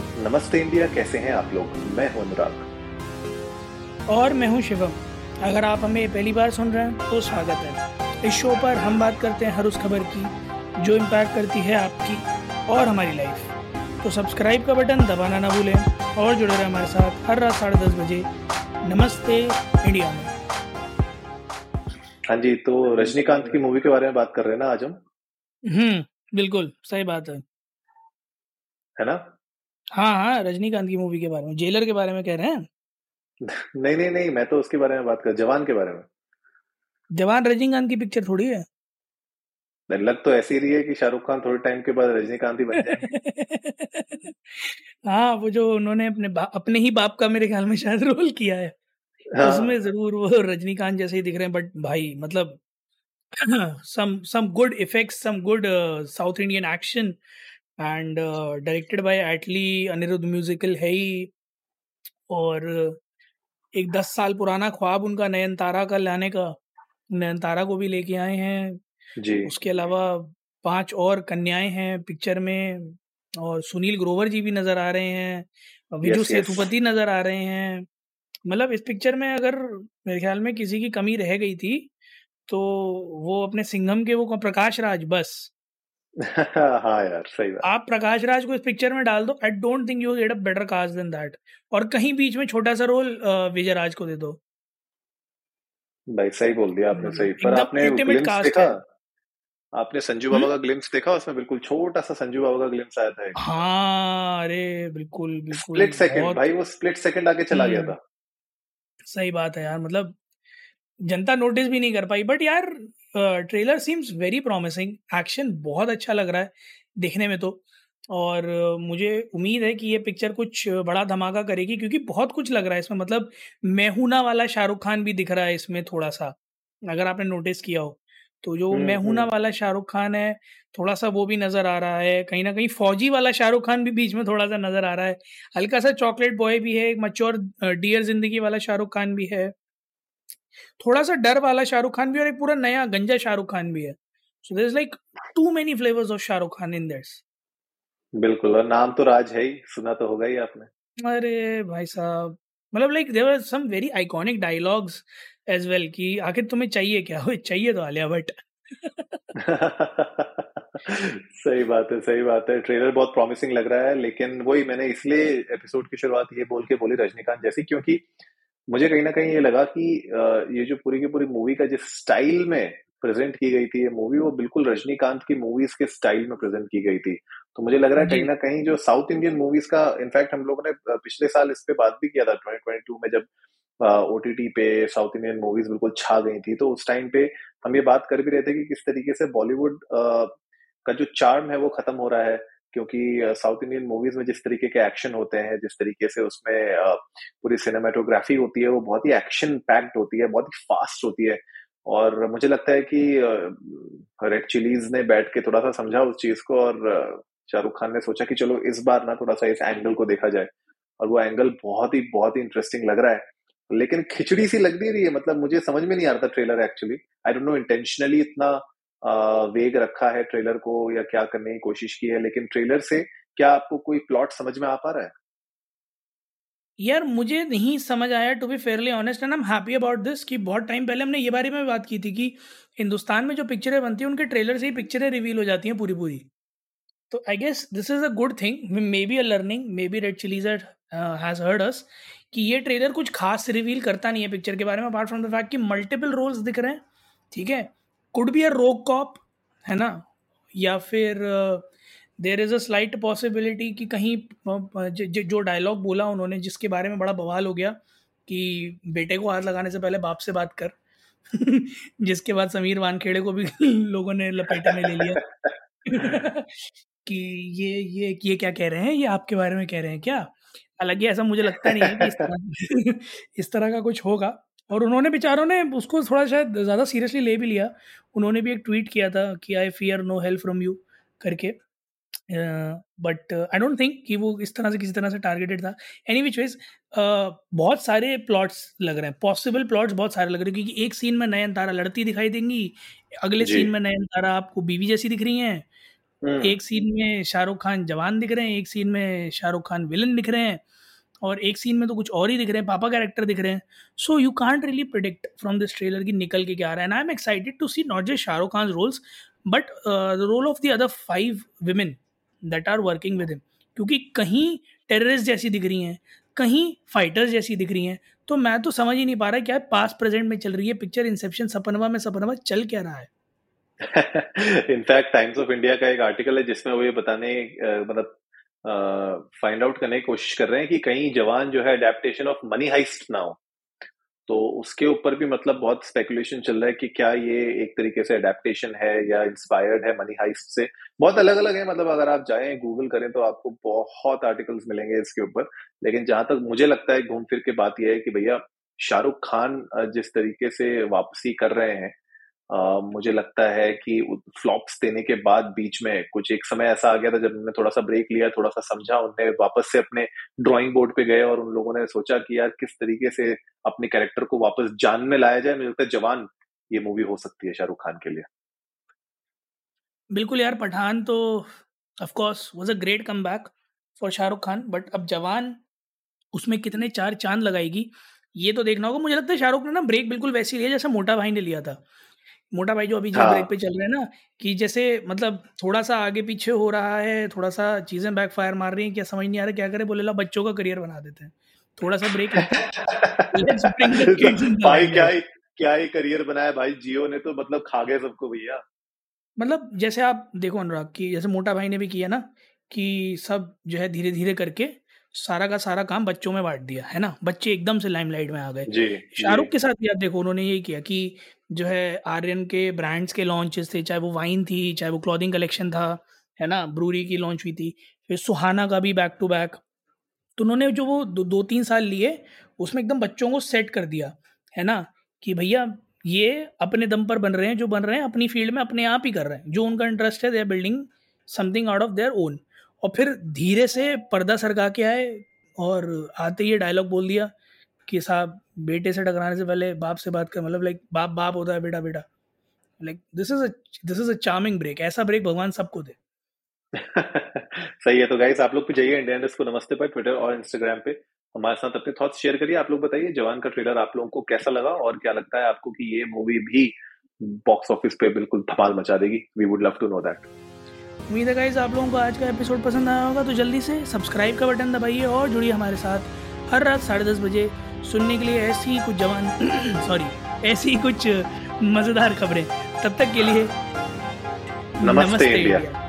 नमस्ते इंडिया कैसे हैं आप लोग? मैं हूँ अनुराग। और मैं हूँ शिवम। अगर आप हमें पहली बार सुन रहे हैं तो स्वागत है। इस शो पर हम बात करते हैं हर उस खबर की जो इम्पैक्ट करती है आपकी और हमारी लाइफ तो सब्सक्राइब का बटन दबाना ना भूलें और जुड़े रहें हमारे साथ हर रात साढ़े दस बजे नमस्ते इंडिया में। हाँ जी तो रजनीकांत की मूवी के बारे में बात कर रहे हैं ना आज हम? हम्म बिल्कुल सही बात है। है ना? हाँ हाँ रजनीकांत की मूवी के बारे में जेलर के बारे में कह रहे हैं? नहीं नहीं नहीं मैं तो उसके बारे में बात कर जवान के बारे में। जवान रजनीकांत की पिक्चर थोड़ी है। लग तो ऐसी रही है कि शाहरुख खान थोड़े टाइम के बाद रजनीकांत ही बन जाए। हाँ वो जो उन्होंने अपने अपने ही बाप का मेरे ख्याल में शायद रोल किया है। हाँ। उसमें ज़रूर वो रजनीकांत जैसे ही दिख रहे हैं बट भाई मतलब some some good effects, some good uh, South Indian action, directed uh, Atlee Anirudh musical है ही। और एक दस साल पुराना ख्वाब उनका नयन तारा का लाने का नयन तारा को भी लेके आए हैं। जी। उसके अलावा पाँच और कन्याएँ हैं पिक्चर में और सुनील ग्रोवर जी भी नज़र आ रहे हैं विजू yes, सेतुपति yes. नज़र आ रहे हैं। मतलब इस पिक्चर में अगर मेरे ख्याल में किसी की कमी रह गई थी तो वो अपने सिंघम के वो प्रकाश राज बस। हाँ यार सही बात। आप प्रकाश राज को इस पिक्चर में डाल दो। I don't think you get a better cast than that और कहीं बीच में छोटा सा रोल विजय राज को दे दो। भाई सही बोल दिया आपने सही। पर आपने ग्लिम्स देखा? आपने संजू बाबा का ग्लिम्स देखा? उसमें बिल्कुल छोटा सा संजू बाबा का ग्लिम्स आया था हाँ अरे बिल्कुल बिल्कुल स्प्लिट सेकंड भाई वो स्प्लिट सेकंड आगे चला गया था। सही बात है यार मतलब जनता नोटिस भी नहीं कर पाई। बट यार trailer seems very promising action बहुत अच्छा लग रहा है देखने में तो। और मुझे उम्मीद है कि ये पिक्चर कुछ बड़ा धमाका करेगी क्योंकि बहुत कुछ लग रहा है इसमें मतलब मेहूना वाला शाहरुख खान भी दिख रहा है इसमें थोड़ा सा अगर आपने नोटिस किया हो। तो जो मेहूना वाला शाहरुख खान है थोड़ा सा वो भी नज़र आ रहा है कहीं ना कहीं फौजी वाला शाहरुख खान भी बीच में थोड़ा सा नज़र आ रहा है। हल्का सा चॉकलेट बॉय भी है एक मच्योर डियर ज़िंदगी वाला शाहरुख खान भी है। थोड़ा सा डर वाला शाहरुख खान भी और एक पूरा नया गंजा शाहरुख खान भी है। So there is like too many flavours of Shahrukh Khan in this बिल्कुल और नाम तो राज है ही सुना तो होगा ही आपने। अरे भाई साहब मतलब like there were some very iconic dialogues as well कि आखिर तुम्हें चाहिए क्या? हो चाहिए तो आलिया भट्ट सही बात है सही बात है। ट्रेलर बहुत प्रॉमिसिंग लग रहा है लेकिन वही मैंने इसलिए एपिसोड की शुरुआत ये बोल के बोली रजनीकांत जैसी क्योंकि मुझे कहीं ना कहीं ये लगा कि ये जो पूरी की पूरी मूवी का जिस स्टाइल में प्रेजेंट की गई थी ये मूवी वो बिल्कुल रजनीकांत की मूवीज़ के स्टाइल में प्रेजेंट की गई थी। तो मुझे लग रहा है कहीं ना कहीं जो साउथ इंडियन मूवीज़ का इनफैक्ट हम लोगों ने पिछले साल इस पे बात भी किया था ट्वेंटी ट्वेंटी टू में जब ओ टी पे साउथ इंडियन मूवीज़ बिल्कुल छा गई थी तो उस टाइम पे हम ये बात कर भी रहे थे कि किस तरीके से बॉलीवुड का जो चार्म है वो खत्म हो रहा है। क्योंकि साउथ इंडियन मूवीज़ में जिस तरीके के एक्शन होते हैं, जिस तरीके से उसमें पूरी सिनेमाटोग्राफी होती है, वो बहुत ही एक्शन पैक्ड होती है, बहुत ही फास्ट होती है। और मुझे लगता है कि रेड चिलीज ने बैठ के थोड़ा सा समझा उस चीज़ को और शाहरुख खान ने सोचा कि चलो इस बार ना थोड़ा सा इस एंगल को देखा जाए। और वो एंगल बहुत ही बहुत ही इंटरेस्टिंग लग रहा है। लेकिन खिचड़ी सी लग नहीं रही है मतलब मुझे समझ में नहीं आ रहा था trailer actually I don't know intentionally इतना वेग रखा है ट्रेलर को या क्या करने की कोशिश की है, लेकिन ट्रेलर से क्या आपको कोई प्लॉट समझ में आ पा रहा है? यार, मुझे नहीं समझ आया to be fairly honest and am happy about this कि बहुत टाइम पहले हमने ये बारे में बात की थी कि हिंदुस्तान में जो पिक्चरें बनती हैं, उनके ट्रेलर से ही पिक्चरें रिवील हो जाती हैं पूरी पूरी तो I guess this is a good thing maybe a learning maybe Red Chillies has heard us कि ये ट्रेलर कुछ खास रिवील करता नहीं है पिक्चर के बारे में अपार्ट फ्रॉम द फैक्ट कि मल्टीपल रोल्स दिख रहे हैं, ठीक है? कुड बी अ रोक कॉप है ना? या फिर there is a slight possibility कि कहीं ज, ज, जो डायलॉग बोला उन्होंने जिसके बारे में बड़ा बवाल हो गया कि बेटे को हाथ लगाने से पहले बाप से बात कर। जिसके बाद समीर वानखेड़े को भी लोगों ने लपेटे में ले लिया। कि ये ये ये क्या कह रहे हैं? ये आपके बारे में कह रहे हैं क्या? हालाँकि ऐसा मुझे लगता नहीं है कि इस तरह इस तरह का कुछ होगा। और उन्होंने बेचारों ने उसको थोड़ा शायद ज़्यादा सीरियसली ले भी लिया। उन्होंने भी एक ट्वीट किया था कि I fear no help from you करके। बट आई डोंट थिंक कि वो इस तरह से किसी तरह से टारगेटेड था। एनी विच वेज बहुत सारे प्लॉट्स लग रहे हैं। पॉसिबल प्लॉट्स बहुत सारे लग रहे हैं क्योंकि एक सीन में नयन तारा लड़ती दिखाई देंगी अगले सीन में नयन तारा आपको बीवी जैसी दिख रही हैं। हम्म। एक सीन में शाहरुख खान जवान दिख रहे हैं एक सीन में शाहरुख खान विलन दिख रहे हैं। और एक सीन में तो कुछ और ही दिख रहे हैं, पापा कैरेक्टर दिख रहे हैं। So you can't really predict from this trailer की निकल के क्या आ रहा है। And I am excited to see not just Shahrukh Khan roles but the role of the other five women that are working with him क्योंकि कहीं terrorist जैसी दिख रही हैं, कहीं फाइटर्स जैसी दिख रही हैं तो मैं तो समझ ही नहीं पा रहा क्या पास प्रेजेंट में चल रही है पिक्चर इंसेप्शन सपनवा में सपनवा चल क्या रहा है। इनफैक्ट टाइम्स ऑफ़ इंडिया का एक आर्टिकल है जिसमें वो ये बताने मतलब फाइंड आउट करने की कोशिश कर रहे हैं कि कहीं जवान जो है अडेप्टेशन ऑफ़ मनी हाइस्ट ना हो। तो उसके ऊपर भी मतलब बहुत स्पेकुलेशन चल रहा है कि क्या ये एक तरीके से अडेप्टेशन है या इंस्पायर्ड है मनी हाइस्ट से। बहुत अलग अलग है मतलब अगर आप जाएँ गूगल करें तो आपको बहुत आर्टिकल्स मिलेंगे इसके ऊपर। लेकिन जहाँ तक मुझे लगता है, घूम फिर के बात यह है कि भैया शाहरुख खान जिस तरीके से वापसी कर रहे हैं मुझे लगता है कि फ्लॉप्स देने के बाद बीच में कुछ एक समय ऐसा आ गया था जब उन्होंने थोड़ा सा ब्रेक लिया थोड़ा सा समझा, उनने वापस से अपने ड्राइंग बोर्ड पे गए और उन लोगों ने सोचा कि यार किस तरीके से अपने कैरेक्टर को वापस जान में लाया जाए। मुझे लगता है जवान ये मूवी हो सकती है शाहरुख खान के लिए। बिल्कुल यार, पठान तो of course was a great come back for Shahrukh Khan but अब जवान उसमें कितने चार चाँद लगाएगी, ये तो देखना होगा। मुझे लगता है शाहरुख ने ना ब्रेक बिल्कुल वैसी लिया जैसा मोटा भाई ने लिया था। मोटा भाई जो अभी हाँ। ब्रेक पे चल रहे हैं ना कि जैसे मतलब थोड़ा सा आगे पीछे हो रहा है थोड़ा सा चीज़ें बैक फायर मार रही हैं क्या समझ नहीं आ रहा क्या करे बोले ला बच्चों का करियर बना देते हैं। थोड़ा सा ब्रेक भाई क्या ही क्या ही करियर बनाया भाई जियो ने तो मतलब खा गए सबको भैया। मतलब जैसे आप देखो अनुराग की जैसे मोटा भाई ने भी किया ना कि सब जो है धीरे धीरे करके सारा का सारा काम बच्चों में बांट दिया है ना? बच्चे एकदम से लाइमलाइट में आ गए। शाहरुख के साथ भी आप देखो उन्होंने यही किया कि जो है आर्यन के ब्रांड्स के लॉन्चेस थे चाहे वो वाइन थी चाहे वो क्लॉथिंग कलेक्शन था है ना? ब्रूरी की लॉन्च हुई थी फिर सुहाना का भी बैक टू बैक तो उन्होंने जो वो दो, दो तीन साल लिए उसमें एकदम बच्चों को सेट कर दिया है ना? कि भैया ये अपने दम पर बन रहे हैं जो बन रहे हैं अपनी फ़ील्ड में अपने आप ही कर रहे हैं। जो उनका इंटरेस्ट है they are building something out of their own और फिर धीरे से पर्दा सरका के आए और आते ही डायलॉग बोल दिया कि साहब बेटे से टकराने से पहले बाप से बात कर मतलब लाइक बाप बाप होता है बेटा बेटा। Like this is this is a charming break ऐसा ब्रेक भगवान सबको दे। सही है। तो गाइस आप लोग भी जाइए इंडियन को नमस्ते पर ट्विटर और इंस्टाग्राम पे। हमारे साथ अपने थॉट्स शेयर करिए। आप लोग बताइए जवान का ट्रेलर आप लोगों को कैसा लगा और क्या लगता है आपको कि ये मूवी भी बॉक्स ऑफ़िस पे बिल्कुल धमाल मचा देगी? We would love to know that उम्मीद है गाइस आप लोगों को आज का एपिसोड पसंद आया होगा तो जल्दी से सब्सक्राइब का बटन दबाइए और जुड़िए हमारे साथ। हर रात साढ़े दस बजे सुनने के लिए ऐसी ही कुछ जवान सॉरी ऐसी ही कुछ मज़ेदार खबरें तब तक के लिए नमस्ते, नमस्ते इंडिया।